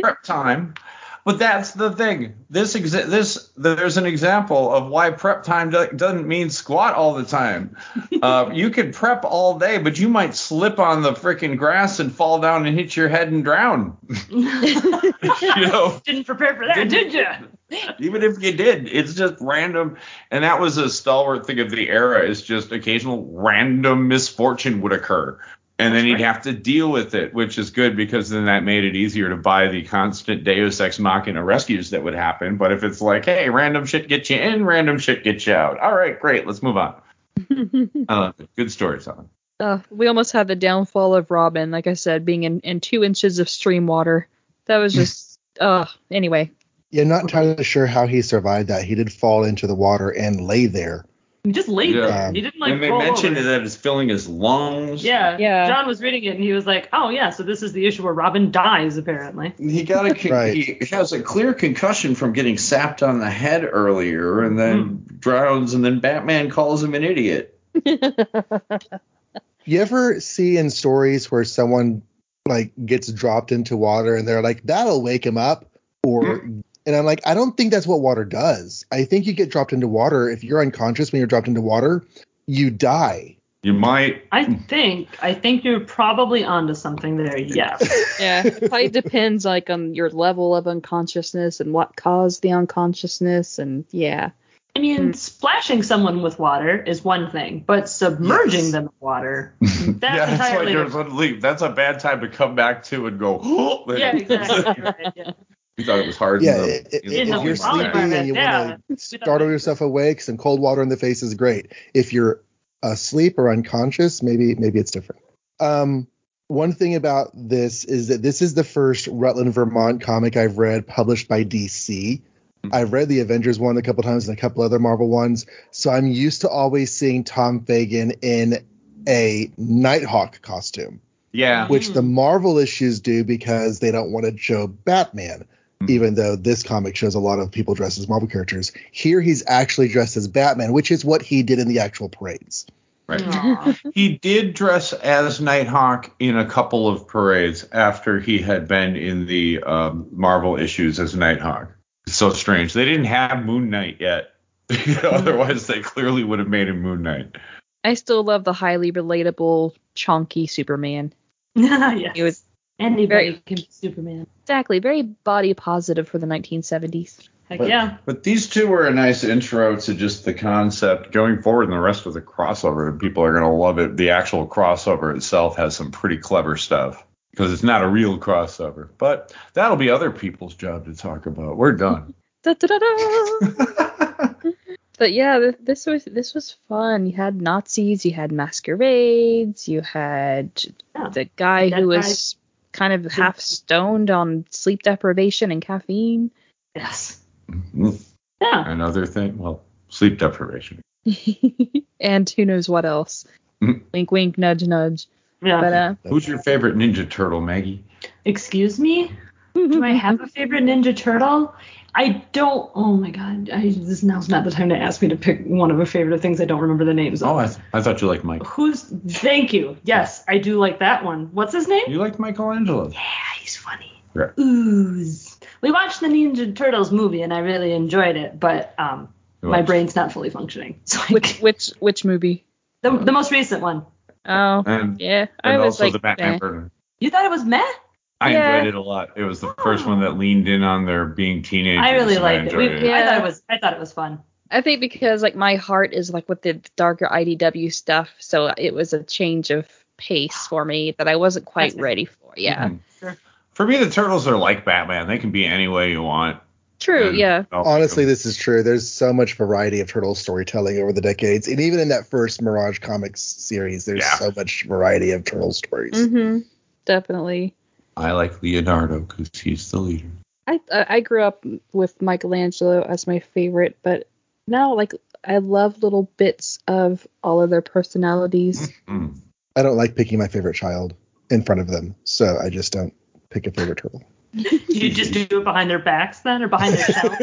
Speaker 3: prep time. But that's the thing. This exa- this there's an example of why prep time do- doesn't mean squat all the time. Uh, you could prep all day, but you might slip on the freaking grass and fall down and hit your head and drown. you know,
Speaker 4: Didn't prepare for that, did you?
Speaker 3: even if you did, it's just random. And that was a stalwart thing of the era. Is just occasional random misfortune would occur. And then he'd have to deal with it, which is good because then that made it easier to buy the constant Deus Ex Machina rescues that would happen. But if it's like, hey, random shit gets you in, random shit gets you out. All right, great, let's move on. I love it. Good storytelling.
Speaker 2: Uh, we almost had the downfall of Robin, like I said, being in, in two inches of stream water. That was just, uh, anyway.
Speaker 1: Yeah, not entirely sure how he survived that. He did fall into the water and lay there.
Speaker 4: He just laid
Speaker 3: Yeah.
Speaker 4: there. He didn't like
Speaker 3: and they
Speaker 4: roll
Speaker 3: mentioned
Speaker 4: over.
Speaker 3: that it's filling his lungs.
Speaker 4: Yeah.
Speaker 2: Yeah.
Speaker 4: Jon was reading it and he was like, "Oh yeah, so this is the issue where Robin dies apparently."
Speaker 3: He got a con-
Speaker 1: Right.
Speaker 3: he has a clear concussion from getting sapped on the head earlier, and then hmm. drowns, and then Batman calls him an idiot.
Speaker 1: You ever see in stories where someone like gets dropped into water and they're like, that'll wake him up? Or hmm. And I'm like, I don't think that's what water does. I think you get dropped into water. If you're unconscious when you're dropped into water, you die.
Speaker 3: You might.
Speaker 4: I think I think you're probably onto something there. Yes.
Speaker 2: Yeah, it probably depends like on your level of unconsciousness and what caused the unconsciousness, and yeah.
Speaker 4: I mean, hmm. splashing someone with water is one thing, but submerging
Speaker 1: Yes.
Speaker 4: them in water,
Speaker 3: yeah,
Speaker 4: that's
Speaker 3: that's like
Speaker 4: entirely
Speaker 3: there's
Speaker 4: different.
Speaker 3: one. That's a bad time to come back to and go. Oh,
Speaker 4: Yeah, exactly. right, yeah.
Speaker 3: You thought it was hard.
Speaker 1: Yeah,
Speaker 3: in the,
Speaker 1: i-
Speaker 3: in the
Speaker 1: if you're
Speaker 3: wrong
Speaker 1: sleeping and you
Speaker 4: Yeah.
Speaker 1: want to startle yourself awake, some cold water in the face is great. If you're asleep or unconscious, maybe maybe it's different. Um, one thing about this is that this is the first Rutland, Vermont comic I've read published by DC. I've read the Avengers one a couple times and a couple other Marvel ones, so I'm used to always seeing Tom Fagan in a Nighthawk costume
Speaker 3: Yeah.
Speaker 1: which the Marvel issues do because they don't want to show Batman,
Speaker 3: Mhm.
Speaker 1: even though this comic shows a lot of people dressed as Marvel characters. Here he's actually dressed as Batman, which is what he did in the actual parades.
Speaker 3: Right.
Speaker 4: Aw.
Speaker 3: He did dress as Nighthawk in a couple of parades after he had been in the um, Marvel issues as Nighthawk. It's so strange. They didn't have Moon Knight yet. Otherwise, they clearly would have made him Moon Knight.
Speaker 2: I still love the highly relatable, chonky Superman.
Speaker 4: yes.
Speaker 2: He was
Speaker 4: Anybody
Speaker 2: very-
Speaker 4: can be Superman.
Speaker 2: exactly very body positive for the 1970s.
Speaker 4: Heck
Speaker 3: But,
Speaker 4: yeah.
Speaker 3: but these two were a nice intro to just the concept going forward in the rest of the crossover. People are going to love it. The actual crossover itself has some pretty clever stuff because it's not a real crossover. But that'll be other people's job to talk about. We're done.
Speaker 2: Da-da-da-da. but yeah, this was this was fun. You had Nazis, you had masquerades, you had
Speaker 4: Yeah.
Speaker 2: the guy
Speaker 4: Dead
Speaker 2: who was kind of half stoned on sleep deprivation and caffeine.
Speaker 4: Yes.
Speaker 3: Mhm.
Speaker 4: Yeah.
Speaker 3: Another thing, well, sleep deprivation.
Speaker 2: and who knows what else.
Speaker 3: Mhm.
Speaker 2: wink, wink, nudge, nudge.
Speaker 4: Yeah.
Speaker 2: But uh,
Speaker 3: Who's your favorite Ninja Turtle, Maggie?
Speaker 4: Excuse me? Do I have a favorite Ninja Turtle? I don't. Oh my god. I, this now's not the time to ask me to pick one of a favorite of things I don't remember the names of.
Speaker 3: Oh, I, th- I thought you liked Mike.
Speaker 4: Who's? Thank you. Yes, I do like that one. What's his name?
Speaker 3: You liked Michelangelo.
Speaker 4: Yeah, he's funny.
Speaker 3: Yeah.
Speaker 4: Ooze. We watched the Ninja Turtles movie and I really enjoyed it, but um, my brain's not fully functioning. So
Speaker 2: which which which movie?
Speaker 4: the, the most recent one.
Speaker 2: Oh,
Speaker 3: And,
Speaker 2: yeah. I
Speaker 3: and
Speaker 2: was
Speaker 3: also
Speaker 2: like,
Speaker 3: the Batman
Speaker 2: eh.
Speaker 3: version.
Speaker 4: You thought it was meh?
Speaker 3: I
Speaker 2: Yeah.
Speaker 3: enjoyed it a lot. It was the first one that leaned in on their being teenagers.
Speaker 4: I really
Speaker 3: and
Speaker 4: liked it. We,
Speaker 3: enjoyed
Speaker 2: Yeah.
Speaker 4: I thought it was. I thought it was fun.
Speaker 2: I think because like my heart is like with the darker IDW stuff, so it was a change of pace for me that I wasn't quite
Speaker 4: That's fair.
Speaker 2: ready for. Yeah.
Speaker 3: Mhm.
Speaker 4: Sure.
Speaker 3: For me, the turtles are like Batman. They can be any way you want.
Speaker 2: True.
Speaker 3: And
Speaker 2: Yeah.
Speaker 1: Honestly, this is true. There's so much variety of turtle storytelling over the decades, and even in that first Mirage Comics series, there's
Speaker 3: Yeah.
Speaker 1: so much variety of turtle stories.
Speaker 2: Mm-hmm. Definitely.
Speaker 3: I like Leonardo because he's the leader.
Speaker 2: I I I grew up with Michelangelo as my favorite, but now like I love little bits of all of their personalities.
Speaker 3: Mm.
Speaker 1: I don't like picking my favorite child in front of them, so I just don't pick a favorite turtle.
Speaker 4: You just do it behind their backs then, or behind their shell?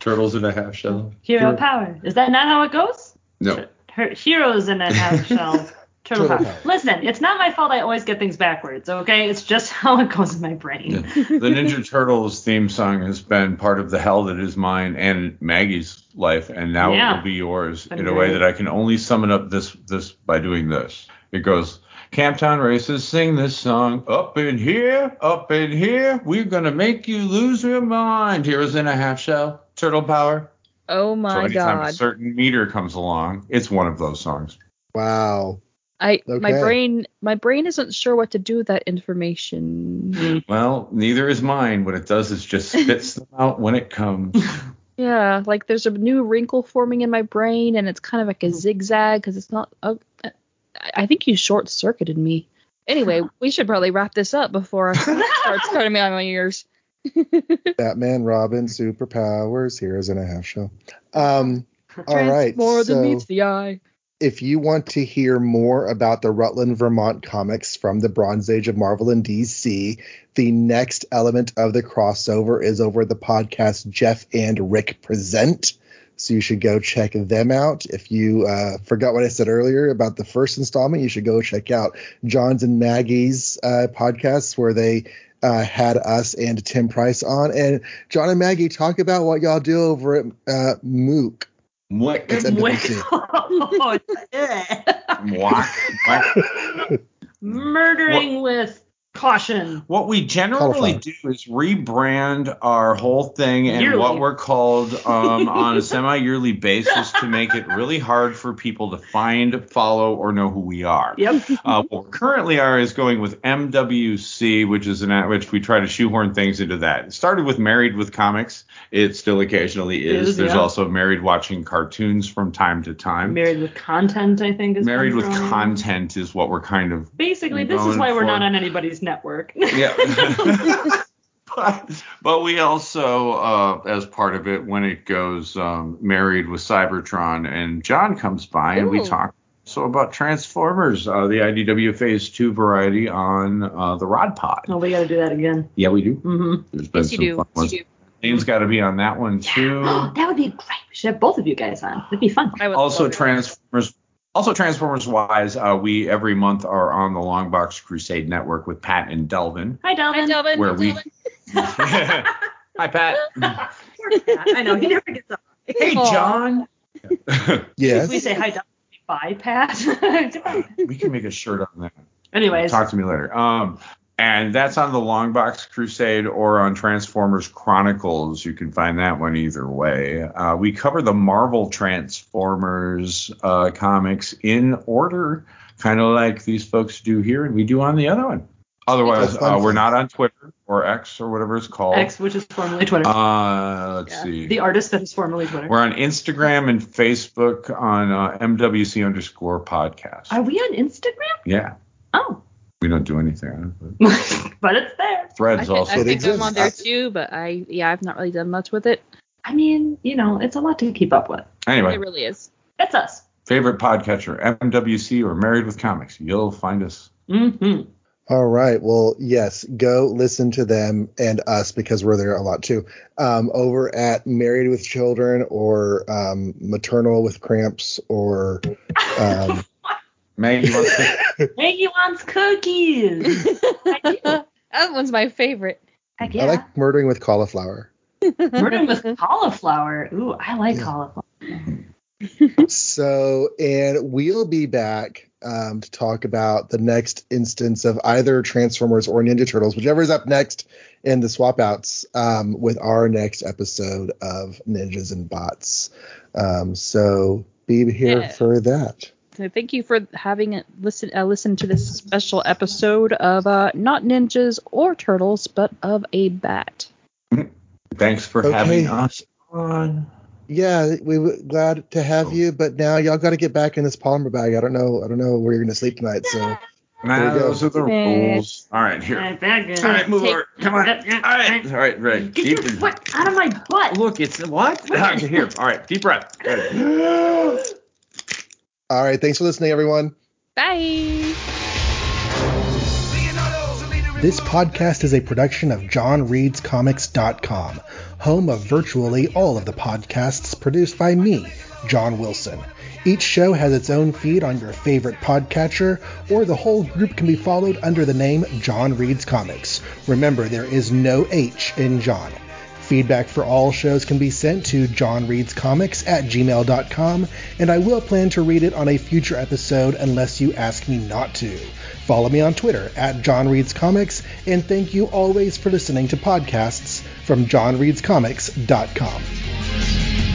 Speaker 3: Turtles in a half shell.
Speaker 4: Hero power. Is that not how it goes?
Speaker 3: No.
Speaker 4: Her, heroes in a half shell. Turtle,
Speaker 1: Turtle
Speaker 4: power.
Speaker 1: power.
Speaker 4: Listen, it's not my fault. I always get things backwards. Okay, it's just how it goes in my brain.
Speaker 3: Yeah. The Ninja Turtles theme song has been part of the hell that is mine and Maggie's life, and now
Speaker 4: Yeah.
Speaker 3: it will be yours
Speaker 4: Been
Speaker 3: in a way that I can only summon up this this by doing this. It goes. Camptown races sing this song. Up in here, up in here, we're gonna make you lose your mind. Heroes in a half shell, turtle power.
Speaker 2: oh my
Speaker 3: so
Speaker 2: my
Speaker 3: anytime a certain meter comes along, it's one of those songs.
Speaker 1: Wow.
Speaker 2: I my brain my brain isn't sure what to do with that information.
Speaker 3: Well, neither is mine. What it does is just spits them out when it comes.
Speaker 2: Yeah, like there's a new wrinkle forming in my brain, and it's kind of like a zigzag because it's not. Uh, I- I think you short circuited me. Anyway, we should probably wrap this up before I start cutting me on my ears.
Speaker 1: Batman, Robin, superpowers, heroes in a half show. Um, all right.
Speaker 2: More than meets the eye.
Speaker 1: If you want to hear more about the Rutland, Vermont comics from the Bronze Age of Marvel and DC, the next element of the crossover is over at the podcast Jeff and Rick Present. So you should go check them out. If you uh, forgot what I said earlier about the first installment, you should go check out Jon's and Maggie's uh, podcasts where they uh, had us and Tim Price on. And John and Maggie talk about what y'all do over at uh, Mook.
Speaker 3: What?
Speaker 1: It's MWC.
Speaker 4: Oh, yeah. Murdering with caution.
Speaker 3: What we generally do is rebrand our whole thing and
Speaker 4: Yearly.
Speaker 3: what we're called um, on a semi-yearly basis to make it really hard for people to find, follow, or know who we are.
Speaker 4: Yep.
Speaker 3: Uh, what we currently are is going with MWC, which is an at which we try to shoehorn things into that. It started with Married with Comics. It still occasionally is.
Speaker 4: Is,
Speaker 3: There's
Speaker 4: yeah.
Speaker 3: also Married watching cartoons from time to time.
Speaker 4: Married with content, I think is
Speaker 3: Married with content is what we're kind of
Speaker 4: Basically, this is
Speaker 3: Going
Speaker 4: why we're
Speaker 3: for-
Speaker 4: not on anybody's network.
Speaker 3: Yeah. but, but we also, uh, as part of it, when it goes um, married with Cybertron, and Jon comes by and we talk so about Transformers, uh, the IDW Phase 2 variety on uh, the Rod Pod.
Speaker 4: oh, we got to do that again.
Speaker 3: Yeah, we do.
Speaker 4: Mm-hmm.
Speaker 3: There's been
Speaker 2: Yes, you
Speaker 3: some
Speaker 2: do.
Speaker 3: fun
Speaker 2: You
Speaker 3: ones.
Speaker 2: do.
Speaker 3: Layne's got to be on that one too.
Speaker 4: that would be great. We should have both of you guys on. It'd be fun.
Speaker 2: I would
Speaker 3: also
Speaker 2: love it.
Speaker 3: Transformers. Also, Transformers wise, uh, we every month are on the Longbox Crusade Network with Pat and Delvin,
Speaker 4: Hi, Delvin.
Speaker 2: Hi, Delvin.
Speaker 3: where we.
Speaker 2: Delvin.
Speaker 3: Hi, Pat.
Speaker 4: Pat. I know he never gets up.
Speaker 3: Hey,
Speaker 2: Aw.
Speaker 3: Jon.
Speaker 1: Yes.
Speaker 4: We say hi, Delvin. Bye, Pat. Goodbye.
Speaker 3: we can make a shirt on that.
Speaker 4: Anyways,
Speaker 3: Talk to me later. Um, and that's on the Longbox Crusade or on Transformers Chronicles. You can find that one either way. Uh, we cover the Marvel Transformers uh, comics in order, kind of like these folks do here, and we do on the other one. Otherwise, uh, we're not on Twitter or X or whatever it's called.
Speaker 4: X, which is formerly Twitter.
Speaker 3: Uh, let's
Speaker 2: Yeah.
Speaker 3: see.
Speaker 4: the artist that is formerly Twitter.
Speaker 3: we're on Instagram and Facebook on uh, MWC underscore podcast.
Speaker 4: Are we on Instagram?
Speaker 3: yeah,
Speaker 4: Oh,
Speaker 3: we don't do anything. But
Speaker 4: but it's there.
Speaker 2: I,
Speaker 3: Threads
Speaker 2: think-
Speaker 3: also.
Speaker 2: I
Speaker 1: It
Speaker 2: think I'm on there too, but I yeah I've not really done much with it.
Speaker 4: I mean, you know, it's a lot to keep up with.
Speaker 3: Anyway,
Speaker 2: It really is.
Speaker 4: That's us.
Speaker 3: favorite podcatcher, MWC or Married with Comics. You'll find us.
Speaker 4: Mm-hmm.
Speaker 1: All right. Well, yes, go listen to them and us because we're there a lot too. Um, over at Married with Children or um, Maternal with Cramps or um,
Speaker 3: Maggie wants to.
Speaker 4: Maggie wants cookies. I do.
Speaker 2: that one's my favorite.
Speaker 4: Heck
Speaker 1: I
Speaker 4: yeah.
Speaker 1: like Murdering with Cauliflower.
Speaker 4: Murdering with cauliflower. Ooh, I like
Speaker 1: Yeah.
Speaker 4: cauliflower.
Speaker 1: so, and we'll be back um, to talk about the next instance of either Transformers or Ninja Turtles, whichever is up next in the swap outs um, with our next episode of Ninjas and Bots. Um, so be here
Speaker 2: Yeah.
Speaker 1: for that.
Speaker 2: So thank you for having it listen uh, listen to this special episode of uh, not ninjas or turtles, but of a bat.
Speaker 3: Thanks for
Speaker 1: Okay.
Speaker 3: having us on.
Speaker 1: Yeah, we were glad to have you, but now y'all got to get back in this polymer bag. I don't know. I don't know where you're gonna sleep tonight. So There
Speaker 3: Nah,
Speaker 1: you go.
Speaker 3: those are the rules. All right, here.
Speaker 4: Alright, back in.
Speaker 3: All right, move
Speaker 4: Take-
Speaker 3: over. Come on. All right, all right, right.
Speaker 4: Get
Speaker 3: Deep
Speaker 4: your foot out of my butt.
Speaker 3: Look, it's what? Okay, here. All right, deep breath.
Speaker 1: All right, thanks for listening, everyone.
Speaker 2: Bye.
Speaker 1: This podcast is a production of JonReadsComics.com, home of virtually all of the podcasts produced by me, Jon Wilson. Each show has its own feed on your favorite podcatcher, or the whole group can be followed under the name Jon Reads Comics. Remember, there is no H in John. Feedback for all shows can be sent to jonreadscomics at gmail.com, and I will plan to read it on a future episode unless you ask me not to. Follow me on Twitter at jonreadscomics, and thank you always for listening to podcasts from jonreadscomics.com.